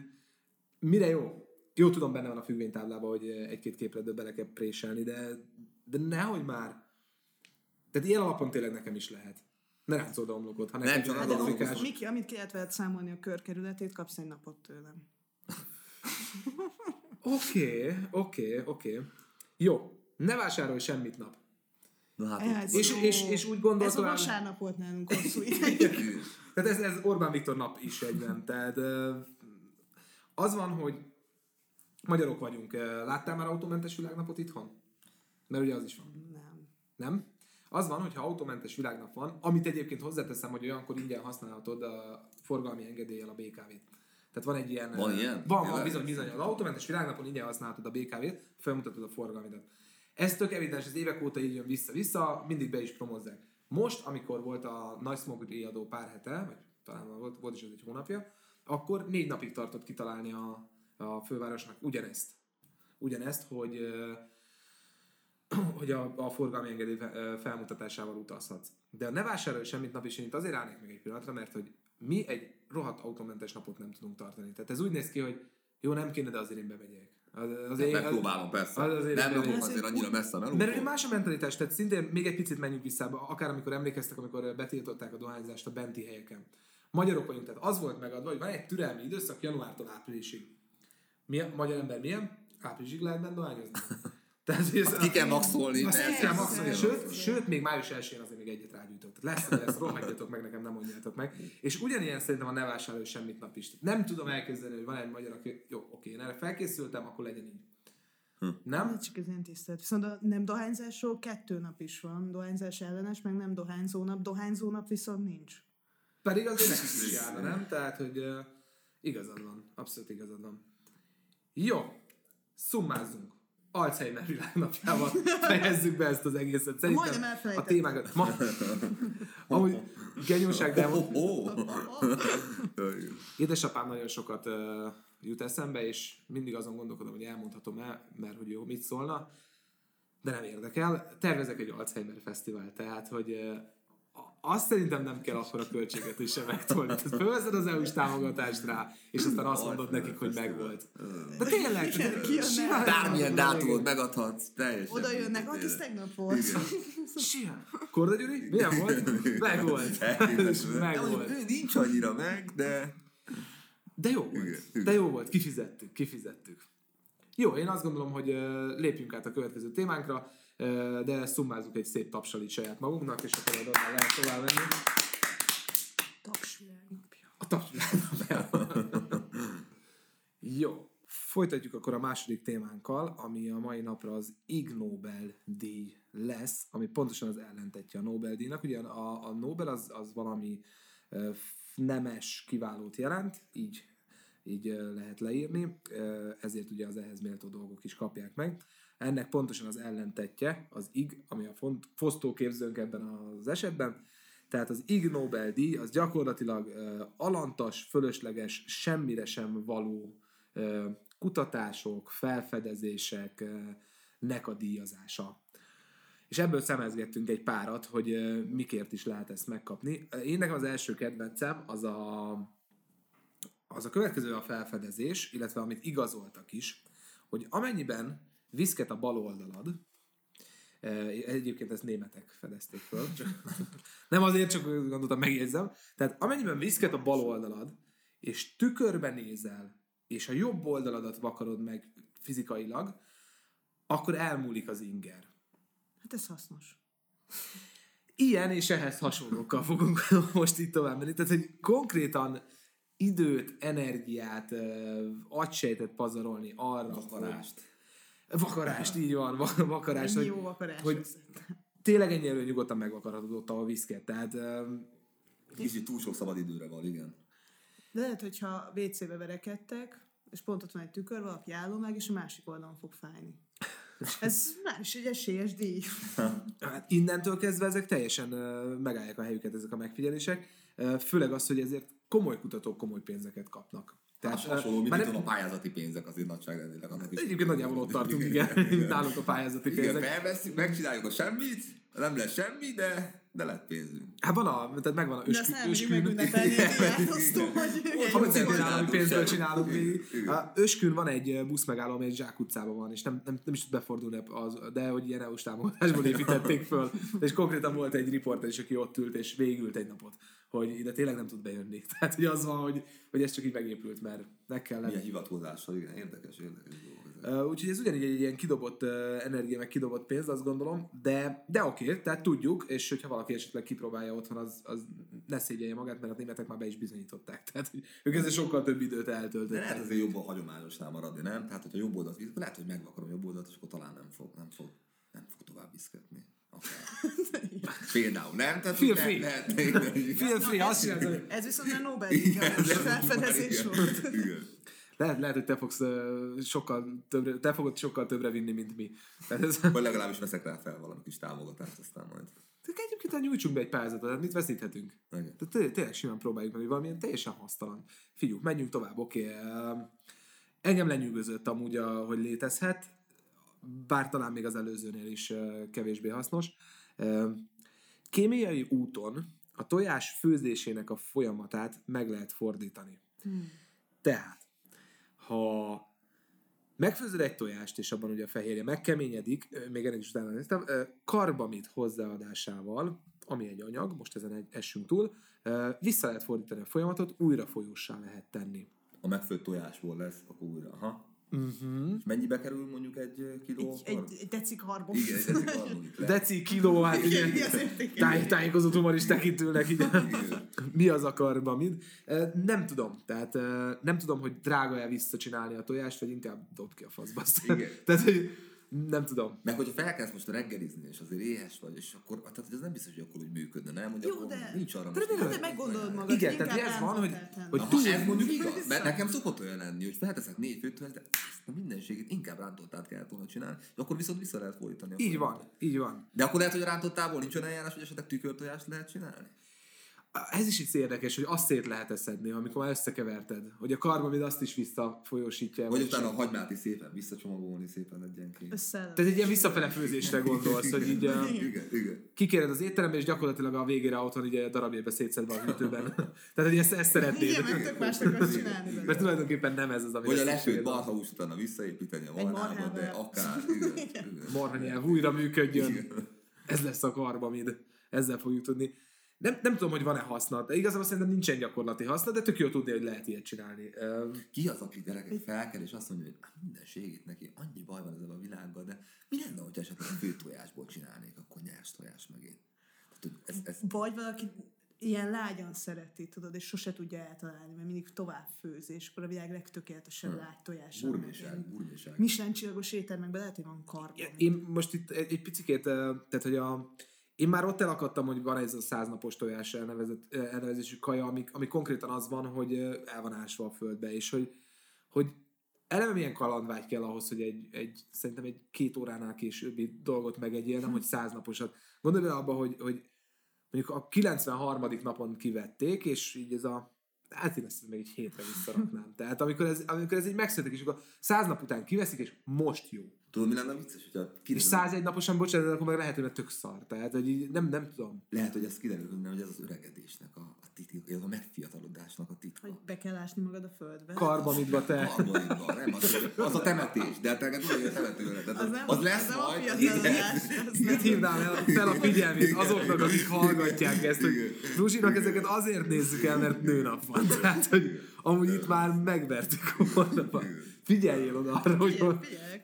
A: mire jó? Jó, tudom, benne van a függvénytáblában, hogy egy-két képletbe bele kell préselni, de, de nehogy már. Tehát ilyen alapon tényleg nekem is lehet. Ne ráncold a homlokot, ha
C: Nem,
A: neked
C: csak az
A: afrikás...
B: Miki, amit ki lehet veled számolni a körkerületét, kapsz egy napot tőlem.
A: Oké, oké, oké. Jó, ne vásárolj semmit nap.
C: Na hát,
B: Ez
A: És,
B: jó.
A: és, és úgy
B: Ez
A: gondoltam...
B: a vasárnap volt nálunk hosszú ideig.
A: Tehát ez, ez Orbán Viktor nap is egyben. Tehát az van, hogy magyarok vagyunk. Láttál már autómentes világnapot itthon? Mert ugye az is van.
B: Nem.
A: Nem? Az van, hogyha autómentes világnap van, amit egyébként hozzáteszem, hogy olyankor ingyen használhatod a forgalmi engedéllyel a BKV-t. Tehát van egy ilyen...
C: Van ilyen?
A: Van, van bizony, bizony. Az autómentes világnapon ingyen használhatod a BKV-t, felmutatod a forgalmidat. Ez tök evidens, ez évek óta így jön vissza-vissza, mindig be is promozzák. Most, amikor volt a nagy smog díjadó pár hete, vagy talán volt, volt is ez egy hónapja, akkor négy napig tartott kitalálni a, a fővárosnak ugyanezt. Ugyanezt, hogy hogy a, a forgalmi engedély felmutatásával utazhatsz. De ne vásárolj semmit nap is, én itt azért állnék meg egy pillanatra, mert hogy mi egy rohadt autómentes napot nem tudunk tartani. Tehát ez úgy néz ki, hogy jó, nem kéne, de azért én bemegyek. Az, az én-
C: Megpróbálom, persze.
A: az azért-
C: nem rakom
A: azért-
C: azért annyira messze
A: mert ugye más a mentalitás, tehát szintén még egy picit menjünk vissza, akár amikor emlékeztek, amikor betiltották a dohányzást a benti helyeken. Magyarok vagyunk, tehát az volt megadva, hogy van egy türelmi időszak januártól áprilisig. Milyen, magyar ember milyen? Áprilisig lehet benne dohányozni. Tehát, ez,
C: ki kell maxolni,
A: Azt ki
C: persze.
A: kell maxolni.
B: Persze.
A: Sőt, sőt, még május 1 azért még egyet rágyújtott. Tehát lesz, hogy lesz, rohadjatok meg, nekem nem mondjátok meg. És ugyanilyen szerintem a ne vásárolj semmit nap is. Nem tudom elképzelni, hogy van egy magyar, aki, jó, oké, én erre felkészültem, akkor legyen így. Nem?
B: Csak ez ilyen tisztelt. Viszont a nem dohányzásról kettő nap is van. Dohányzás ellenes, meg nem dohányzó nap. Dohányzó nap viszont nincs.
A: Pedig nekik is járna, nem? Tehát, hogy uh, igazad van. Abszolút igazad van. Jó. Szummázzunk. Alzheimer világnapjával fejezzük be ezt az egészet. Szerintem
B: Majdnem
A: a
B: elfelejtettem.
A: témákat... Ma... Amúgy genyóság, de
C: Ó, ó.
A: édesapám nagyon sokat uh, jut eszembe, és mindig azon gondolkodom, hogy elmondhatom el, mert hogy jó, mit szólna, de nem érdekel. Tervezek egy Alzheimer fesztivál, tehát, hogy uh, azt szerintem nem kell akkor a költségvetésre megtolni. Tehát fölveszed az EU-s támogatást rá, és aztán azt mondod nekik, hogy megvolt. De tényleg,
C: Bármilyen dátumot megadhatsz, teljesen.
B: Oda jönnek, ez tegnap volt.
A: Simán. Korda Gyuri? Milyen volt? Meg volt.
C: Elképesztő.
A: Meg
C: De mondjuk
A: volt.
C: ő nincs annyira meg, de...
A: De jó volt. De jó volt, kifizettük, kifizettük. Jó, én azt gondolom, hogy lépjünk át a következő témánkra, de szummázzuk egy szép tapsal így saját magunknak, és akkor oda lehet tovább menni.
B: Tapsvilágnapja.
A: A tapsvilágnapjában. Jó. Folytatjuk akkor a második témánkkal, ami a mai napra az Ig Nobel díj lesz, ami pontosan az ellentetje a Nobel-díjnak. Ugye a, a Nobel az, az valami ö, nemes kiválót jelent, így, így ö, lehet leírni, ö, ezért ugye az ehhez méltó dolgok is kapják meg. Ennek pontosan az ellentetje, az IG, ami a font, fosztóképzőnk ebben az esetben, tehát az Ig Nobel díj az gyakorlatilag ö, alantas, fölösleges, semmire sem való ö, kutatások, felfedezések, ö, nek a díjazása. És ebből szemezgettünk egy párat, hogy ö, mikért is lehet ezt megkapni. Én nekem az első kedvencem az a, az a következő a felfedezés, illetve amit igazoltak is, hogy amennyiben viszket a bal oldalad, eh, egyébként ezt németek fedezték föl, csak nem azért, csak gondoltam, megjegyzem. Tehát amennyiben viszket a bal oldalad, és tükörbe nézel, és a jobb oldaladat vakarod meg fizikailag, akkor elmúlik az inger.
B: Hát ez hasznos.
A: Ilyen és ehhez hasonlókkal fogunk most itt tovább menni. Tehát, hogy konkrétan időt, energiát, agysejtet pazarolni arra,
C: Vakarást.
A: Vakarást, így van, va- vakarást.
B: Ennyi
A: Hogy,
B: jó vakarás
A: hogy
B: lesz.
A: tényleg ennyi elő nyugodtan megvakarhatod ott a viszket. Tehát ö,
C: Kicsit túl sok szabad időre van, igen.
B: De lehet, hogyha WC-be verekedtek, és pont ott van egy tükör, valaki álló meg, és a másik oldalon fog fájni. Ez már is egy esélyes díj.
A: Hát innentől kezdve ezek teljesen megállják a helyüket ezek a megfigyelések, főleg az, hogy ezért komoly kutatók komoly pénzeket kapnak.
C: Tehát hasonló, mint
A: nem-
C: a pályázati pénzek azért nagyságrendileg annak is.
A: Egyébként nagyjából ott tartunk, igen, mint nálunk a pályázati
C: Igen,
A: pénzek.
C: felveszünk, megcsináljuk a semmit, nem lesz semmi, de de lett pénzünk.
A: Hát van a, tehát megvan a
B: De
A: öskü,
B: elmegyünk
A: öskün.
B: diátosztó, hogy
A: szintén állami pénzből csinálunk.
C: Igen.
A: Öskün van egy buszmegálló, ami egy Zsák utcában van, és nem, nem, nem is tud befordulni, az, de hogy ilyen EU-s támogatásból építették föl. És konkrétan volt egy riporter is, aki ott ült, és végült egy napot, hogy ide tényleg nem tud bejönni. Tehát, hogy az van, hogy, hogy ez csak így megépült, mert meg kellett.
C: Milyen hivatkozással, igen, érdekes, érdekes ezek.
A: Uh, úgyhogy ez ugyanígy egy ilyen kidobott uh, energia, meg kidobott pénz, azt gondolom, de, de oké, tehát tudjuk, és hogyha valaki esetleg kipróbálja otthon, az, az ne szégyelje magát, mert a németek már be is bizonyították. Tehát, hogy ők ezzel sokkal több időt
C: De
A: eltöltöttek.
C: lehet azért jobban hagyományosnál maradni, nem? Tehát, hogyha jobb oldalt lehet, hogy megvakarom jobb oldalt, és akkor talán nem fog, nem fog, nem fog tovább viszketni. Például, nem? Tehát
A: Feel free.
C: lehet-
A: Feel free, azt hogy
B: Ez viszont már Nobel-díjas felfedezés volt.
C: Igen.
A: lehet, lehet, hogy te fogsz uh, sokkal többre, te fogod sokkal többre vinni, mint mi. Tehát ez,
C: Vagy legalábbis veszek rá fel valami kis támogatást, aztán majd.
A: Tehát egyébként ha nyújtsunk be egy pályázatot, hát mit veszíthetünk?
C: Igen.
A: Tehát té- tényleg simán próbáljuk meg, hogy valamilyen teljesen hasztalan. Figyelj, menjünk tovább, oké. Okay. Engem lenyűgözött amúgy, a, hogy létezhet, bár talán még az előzőnél is kevésbé hasznos. Kémiai úton a tojás főzésének a folyamatát meg lehet fordítani. Tehát, ha megfőzöd egy tojást, és abban ugye a fehérje megkeményedik, még ennek is utána néztem, karbamid hozzáadásával, ami egy anyag, most ezen egy essünk túl, vissza lehet fordítani a folyamatot, újra folyósá lehet tenni.
C: A megfőtt tojásból lesz, akkor újra. Aha.
A: Uh-huh.
C: És mennyibe kerül mondjuk egy kiló?
B: Egy, egy, egy deci karbon.
C: Igen, egy harmadit le.
A: Deci, kiló, hát
B: érték?
A: táj, tájékozott humoristák itt ülnek, így.
C: Igen.
A: Mi az a karbamid? Ö, Nem tudom. Tehát ö, nem tudom, hogy drága-e visszacsinálni a tojást, vagy inkább dob ki a faszba.
C: Igen.
A: Tehát, hogy nem tudom.
C: Meg hogyha felkelsz most reggelizni, és azért éhes vagy, és akkor, tehát ez nem biztos, hogy akkor úgy működne, nem? Hogy
B: Jó,
C: akkor
B: de-
C: nincs arra
A: de
C: most ilyen
B: De meggondolod magad,
A: Igen, tehát ez van, hogy- hogy túl-
C: ez mondjuk igaz, mert nekem szokott olyan lenni, hogy felteszek négy főtől, de ezt a mindenségét inkább rántottát kellett volna csinálni, és akkor viszont vissza lehet fordítani. a
A: Így van, így van.
C: De akkor lehet, hogy a rántottából nincs olyan eljárás, hogy esetleg tükörtojást lehet csinálni?
A: Ez is itt érdekes, hogy azt szét lehet szedni, amikor már összekeverted. Hogy a karbamid azt is visszafolyósítja.
C: Vagy utána a hagymát is szépen visszacsomagolni szépen egyenként.
A: Tehát egy ilyen visszafele főzésre gondolsz, hogy így
C: Igen, igen.
A: kikéred az étterembe, és gyakorlatilag a végére otthon így darabjébe szétszedve a hűtőben. Tehát, hogy ezt, ezt szeretnéd.
B: Igen, mert tök mást akarsz csinálni. belőle.
A: Mert tulajdonképpen nem ez az, ami
C: Vagy a
A: kísérli.
C: marhahúst utána visszaépíteni a
B: Egy
C: marhába, de akár. Igen, igen.
A: marha nyelv újra működjön.
C: Igen.
A: Ez lesz a karbamid. Ezzel fogjuk tudni. Nem, nem tudom, hogy van-e haszna. De igazából szerintem nincsen gyakorlati haszna, de tök jó tudni, hogy lehet ilyet csinálni. Öm,
C: Ki az, aki gyerekek felkel, és azt mondja, hogy "Á, mindenségét neki, annyi baj van ezzel a világgal, de mi lenne, hogy esetleg a fő tojásból csinálnék, akkor nyers tojás megint. Tehát, ez, ez,
B: Vagy valaki ilyen lágyan szereti, tudod, és sose tudja eltalálni, mert mindig tovább főz, és akkor a világ legtökéletesebb lágy tojása.
C: burméság, burméság.
B: Michelin csillagos éttermekben lehet, hogy van karbon.
A: Én most itt egy, egy picikét, tehát hogy a, én már ott elakadtam, hogy van ez a száznapos tojás elnevezett, elnevezésű kaja, ami, ami konkrétan az van, hogy el van ásva a földbe, és hogy, hogy eleve milyen kalandvágy kell ahhoz, hogy egy, egy szerintem egy két óránál későbbi dolgot megegyél, nem hogy száznaposat. Gondolj bele abba, hogy, hogy mondjuk a 93. napon kivették, és így ez a Hát én ezt még egy hétre visszaraknám. Tehát amikor ez, amikor ez így megszületik, és akkor száz nap után kiveszik, és most jó.
C: Tudod, mi lenne vicces, hogyha
A: És
C: kiderül,
A: 101 naposan, bocsánat, akkor meg lehet, hogy tök szar. Tehát, hogy így nem, nem tudom.
C: lehet, hogy ez kiderül, hogy nem, hogy ez az öregedésnek a, a titka, ez a megfiatalodásnak a titka.
B: Hogy be kell ásni magad a földbe.
A: Karbamidba te.
C: Harmadikban, nem, az, az a temetés, de te tudod, hogy a temetőre. Tehát az,
B: nem-
C: az, lesz
B: nem a
C: majd.
B: fiatalodás, az
A: Mit hívnám el, fel a figyelmét azoknak, akik hallgatják ezt, hogy Fruzsinak ezeket azért nézzük el, mert nőnap van. Tehát, hogy amúgy itt már megvertük volna. Figyeljél oda arra, hogy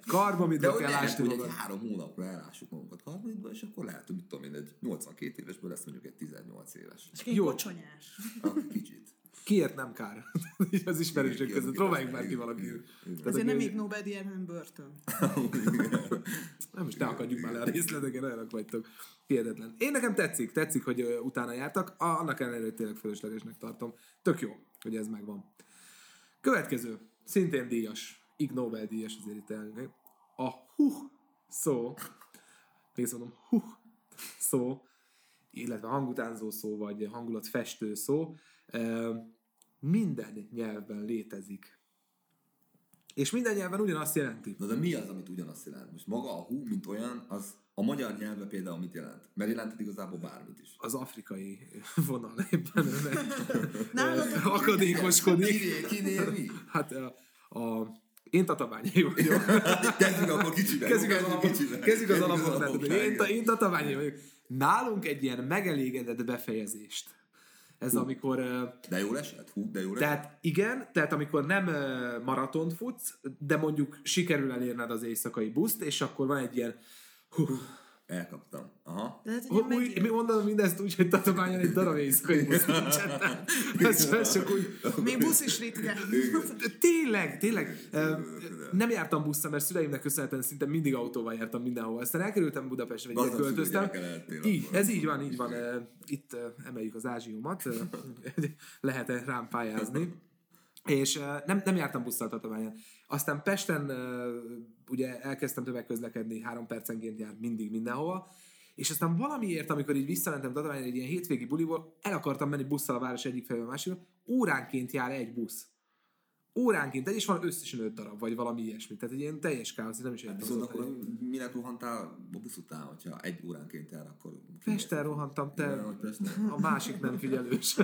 A: karbamidba
C: hogy
A: kell
C: lehet,
A: ásni
C: hogy egy
A: magad.
C: három hónapra elássuk magunkat karbonitba, és akkor lehet, hogy mit tudom én, egy 82 évesből lesz mondjuk egy 18 éves.
B: Csak egy kocsonyás.
C: Akkor kicsit.
A: Kiért nem kár? Az ismerősök között. Próbáljuk már ki valaki.
B: Azért nem még Nobel-díján, hanem börtön.
A: Nem, most ne akadjuk már le a részleteken, olyanok vagytok. Hihetetlen. Én nekem tetszik, tetszik, hogy utána jártak, A- annak ellenére, hogy tényleg fölöslegesnek tartom. Tök jó, hogy ez megvan. Következő, szintén díjas, Ig Nobel díjas azért itt elnök. A huh szó, még mondom, huh szó, illetve hangutánzó szó, vagy hangulatfestő szó, minden nyelvben létezik. És minden nyelven ugyanazt jelenti.
C: Na de mi az, amit ugyanazt jelent? Most maga a hú, mint olyan, az A magyar nyelve például mit jelent? Mert jelentett igazából bármit is.
A: Az afrikai vonal éppen akadékoskodik.
C: Kinél, mi?
A: Hát a, a én tatabányai vagyok.
C: Kezdjük akkor kicsiben.
A: Kezdjük az
C: Jó,
A: alapot,
C: kicsiben.
A: kezdjük az alapot, én, én tatabányai vagyok. Nálunk egy ilyen megelégedett befejezést. Ez amikor... ö,
C: De jól esett? Hú, de esett?
A: Tehát igen, tehát amikor nem maratont futsz, de mondjuk sikerül elérned az éjszakai buszt, és akkor van egy ilyen... Hú,
C: Elkaptam. Aha.
B: De hát
A: úgy,
B: meg...
A: mi mondom mindezt úgy, hogy tatabányon egy darab éjszakai busz nincsen. Ez, csak úgy...
B: Még busz is ritkán.
A: Tényleg, tényleg. Nem jártam busszal, mert szüleimnek köszönhetően szinte mindig autóval jártam mindenhol. Aztán elkerültem Budapestre, vagy ide költöztem. Így, ez így van, így van. Itt emeljük az ázsiumat, ö, lehet rám pályázni. És nem, nem jártam busszal Tatabányán. Aztán Pesten ugye elkezdtem tömegközlekedni, három percenként jár mindig mindenhova, és aztán valamiért, amikor így visszamentem Tatabányán egy ilyen hétvégi buliból, el akartam menni busszal a város egyik felől a másikra, óránként jár egy busz. Óránként, egy, és van összesen öt darab, vagy valami ilyesmi. Tehát egy ilyen teljes káosz, nem is értem.
C: Viszont
A: az
C: akkor minek rohantál a busz után, hogyha egy óránként jár, akkor...
A: Pesten rohantam, te
C: Ja,
A: a másik nem figyelős.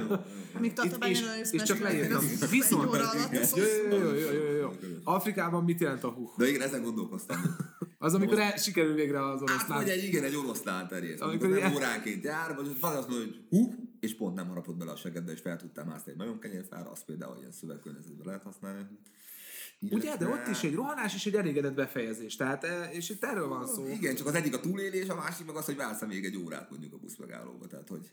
B: Még
A: és,
B: Tatabányon eljössz
A: és csak leírtam.
B: az egy
A: Viszont,
B: az
A: jó, jó, jó, jó, jó. Afrikában mit jelent a hú?
C: De igen, ezen gondolkoztam.
A: Az, amikor el, sikerül végre az
C: Hát
A: oroszlán.
C: vagy egy, igen, egy oroszlán terjesz.
A: Amikor
C: Amikor óránként jár, vagy van azt mondja, hogy hú, és pont nem harapott bele a segedbe, és fel tudtál mászni egy nagyon kenyérfára, azt például ilyen szövegkörnyezetben lehet használni.
A: Ugye, de ott is egy rohanás és egy elégedett befejezés. Tehát, eh, és itt erről van szó.
C: Igen, csak az egyik a túlélés, a másik meg az, hogy vársz még egy órát mondjuk a buszmegállóba. Tehát, hogy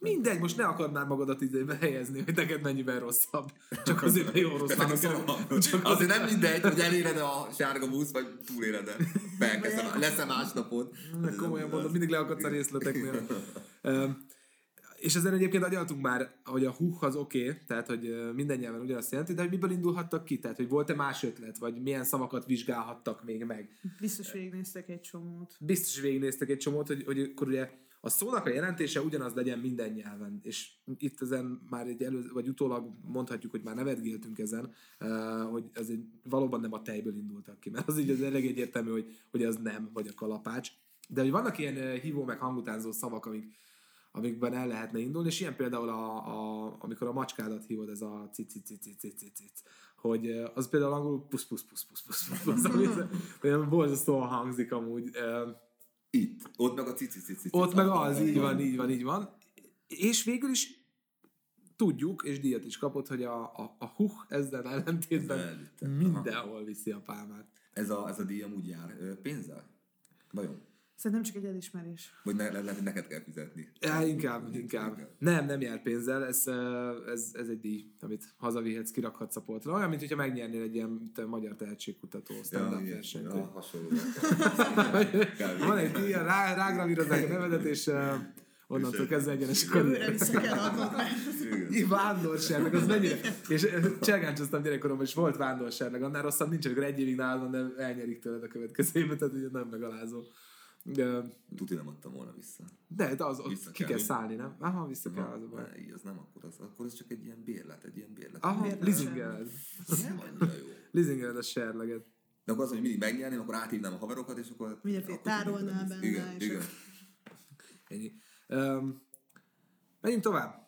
A: Mindegy, most ne akard már magadat idébe helyezni, hogy neked mennyivel rosszabb. Csak azért, mert jó oroszlánok.
C: Szóval,
A: Csak
C: azért nem mindegy, hogy eléled a sárga busz, vagy túléled Felkezdem, lesz-e másnapod.
A: Komolyan mondom, mindig leakadsz a részleteknél. És ezen egyébként agyaltunk már, hogy a húh az oké, okay, tehát hogy minden nyelven ugyanazt jelenti, de hogy miből indulhattak ki? Tehát, hogy volt-e más ötlet, vagy milyen szavakat vizsgálhattak még meg?
B: Biztos végignéztek egy csomót.
A: Biztos végignéztek egy csomót, hogy, hogy akkor ugye a szónak a jelentése ugyanaz legyen minden nyelven, és itt ezen már egy elő, vagy utólag mondhatjuk, hogy már nevetgéltünk ezen, hogy ez egy, valóban nem a tejből indultak ki, mert az így az elég egyértelmű, hogy, hogy az nem, vagy a kalapács. De hogy vannak ilyen hívó meg hangutánzó szavak, amik, amikben el lehetne indulni, és ilyen például, a, a, amikor a macskádat hívod, ez a cici cici cici cici hogy uh, az például angolul pusz pusz pusz pusz pusz pusz, pusz ami olyan borzasztóan hangzik amúgy. Uh,
C: Itt, ott meg a cici cici.
A: ott meg az, így van, így van, így van. És végül is tudjuk, és díjat is kapott, hogy a, a, a huh ezzel ellentétben mindenhol viszi a pálmát.
C: Ez a, ez a díjam úgy jár pénzzel? Vajon?
B: Szerintem csak egy elismerés.
C: Vagy ne, lehet, hogy neked kell fizetni?
A: Ja, inkább, inkább. Nem, nem jár pénzzel, ez, ez, ez egy díj, amit hazavihetsz, kirakhatsz a polcra. Olyan, mint hogyha megnyernél egy ilyen magyar tehetségkutató stand-up
C: igen.
A: versenyt.
C: Ja, hasonló.
A: Van egy díj, rá, rágravírozzák a nevedet, és onnantól kezdve egyenes
B: Jövőre vissza kell adnod.
A: Vándorserleg, az mennyire... És cselgáncsoztam gyerekkoromban, és volt vándorserleg, annál rosszabb nincs, amikor egy évig nálad van, de elnyerik tőled a következő évben, tehát ugye nem megalázó. De,
C: Tuti nem adtam volna vissza.
A: de, de az,
C: Vissza
A: ki
C: kell,
A: kell szállni, nem? Aha, vissza kell, az a
C: így az nem, akkor, az, akkor ez csak egy ilyen bérlet, egy ilyen bérlet.
A: Aha, leasingeled.
C: Nem annyira jó.
A: Leasingeled a serleget.
C: De akkor az, hogy mindig megnyerném, akkor áthívnám a haverokat, és akkor...
B: Mindenféle
C: akkor
B: tárolnál benne.
C: Igen,
B: és
C: igen.
A: Ennyi. Um, menjünk tovább.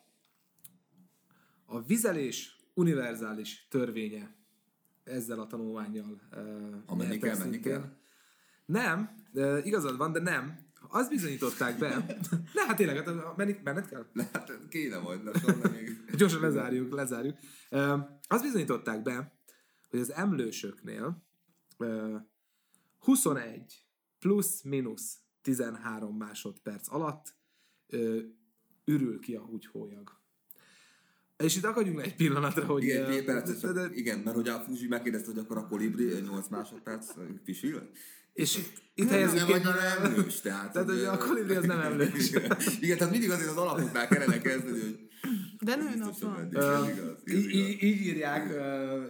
A: A vizelés univerzális törvénye ezzel a tanulmányjal uh,
C: kell, menni
A: szintén.
C: kell.
A: Nem, de igazad van, de nem. Azt bizonyították be. Ne, hát tényleg, hát menni, menned kell?
C: Hát kéne majd, de még...
A: Gyorsan lezárjuk, lezárjuk. Uh, azt bizonyították be, hogy az emlősöknél uh, 21 plusz-minusz 13 másodperc alatt uh, ürül ki a húgyhólyag. És itt akadjunk le egy pillanatra, hogy...
C: Igen, egy percet,
A: de- de-
C: csak, igen, mert hogy a Fuji megkérdezte, hogy akkor a kolibri 8 másodperc pisil.
A: És itt, helyezzük
C: nem
A: ki-
C: annyira emlős, tehát...
A: Tehát, hogy a kolibri az nem emlős.
C: Igen, Igen, tehát mindig azért az alapoknál kellene kezdeni, hogy
B: De nőnap van.
A: így írják,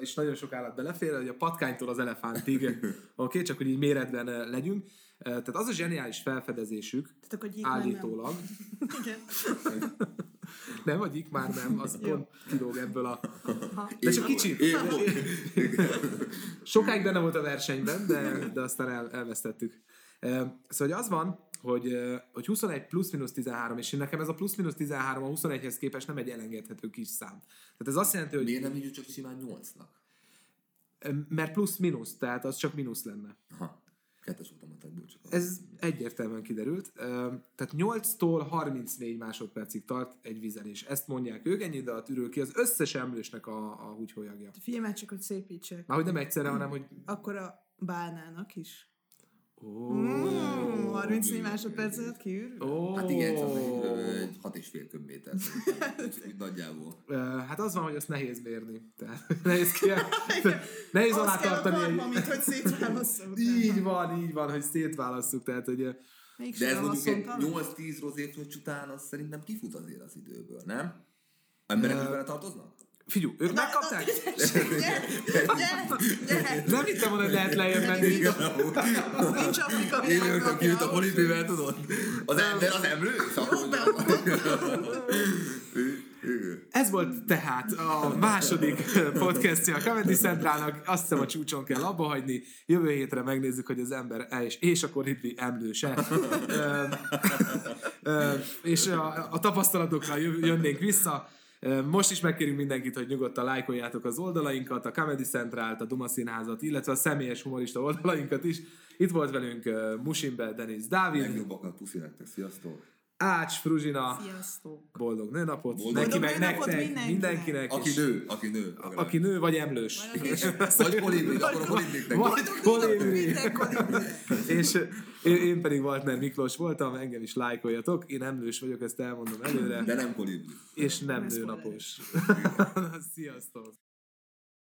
A: és nagyon sok állat belefér, hogy a patkánytól az elefántig, oké, okay, csak hogy így méretben legyünk. Tehát az a zseniális felfedezésük,
B: Tehát akkor nem.
A: állítólag,
B: Igen.
A: nem, vagy ik már nem, az pont kilóg ebből a...
B: Ha.
A: De csak kicsit.
C: Én volt.
A: Sokáig benne volt a versenyben, de, de aztán el, elvesztettük. Szóval hogy az van, hogy, hogy 21 plusz-minusz 13, és nekem ez a plusz-minusz 13 a 21-hez képest nem egy elengedhető kis szám. Tehát ez azt jelenti, hogy...
C: Miért nem így csak simán 8-nak?
A: Mert plusz-minusz, tehát az csak mínusz lenne.
C: Aha. Kettes automatákból csak.
A: Ez egyértelműen kiderült. Tehát 8-tól 34 másodpercig tart egy vizelés. Ezt mondják ők, ennyi idő alatt ürül ki az összes emlősnek a, a húgyholyagja.
B: Figyelj már csak, hogy szépítsek.
A: Már hogy nem egyszerre, hanem hogy...
B: Akkor a bálnának is.
A: Ó,
B: Mm, 34 másodperc alatt kiürül?
A: ó,
C: Hát igen, csak egy, egy hat és fél köbméter. szerintem. Úgy- nagyjából.
A: Hát az van, hogy azt nehéz mérni. Tehát nehéz ki, nehéz alá tartani.
B: karma, mint hogy szétválasszuk.
A: Így van, így van, hogy szétválasztjuk. Tehát, hogy
C: De ez mondjuk egy
B: asszontalan?
C: 8-10 rozéfröccs után az szerintem kifut azért az időből, nem? Emberek is tartoznak?
A: Figyelj, ők megkapták?
B: Gyere, gyere.
A: Nem hittem volna, hogy lehet lejjebb menni.
B: Nincs Afrika
C: Én ülök a polipivel, tudod? Az ember, az emlő?
A: Ez volt tehát a második podcastja a Comedy Centralnak. Azt hiszem a csúcson kell abba hagyni. Jövő hétre megnézzük, hogy az ember és, és akkor Ridley emlőse. És a, a tapasztalatokra jö- jönnénk vissza. Most is megkérünk mindenkit, hogy nyugodtan lájkoljátok az oldalainkat, a Comedy Centralt, a Duma Színházat, illetve a személyes humorista oldalainkat is. Itt volt velünk Musimbe Denis Dávid,
C: Legjobbakat puszi nektek, sziasztok!
A: Ács Fruzsina,
B: Sziasztok.
A: boldog nőnapot,
C: Boldog
A: neki
B: Boldog
A: meg
B: nőnapot
A: nektek,
B: mindenkinek.
A: mindenkinek.
C: Aki nő, aki nő.
A: aki nő vagy emlős.
C: Vagy kolibri, akkor a kolibrik
A: Vagy kolibri. És én, pedig Waltner Miklós voltam, engem is lájkoljatok. Én emlős vagyok, ezt elmondom előre.
C: De nem kolibri.
A: És nem
B: Nem
A: nőnapos. Sziasztok!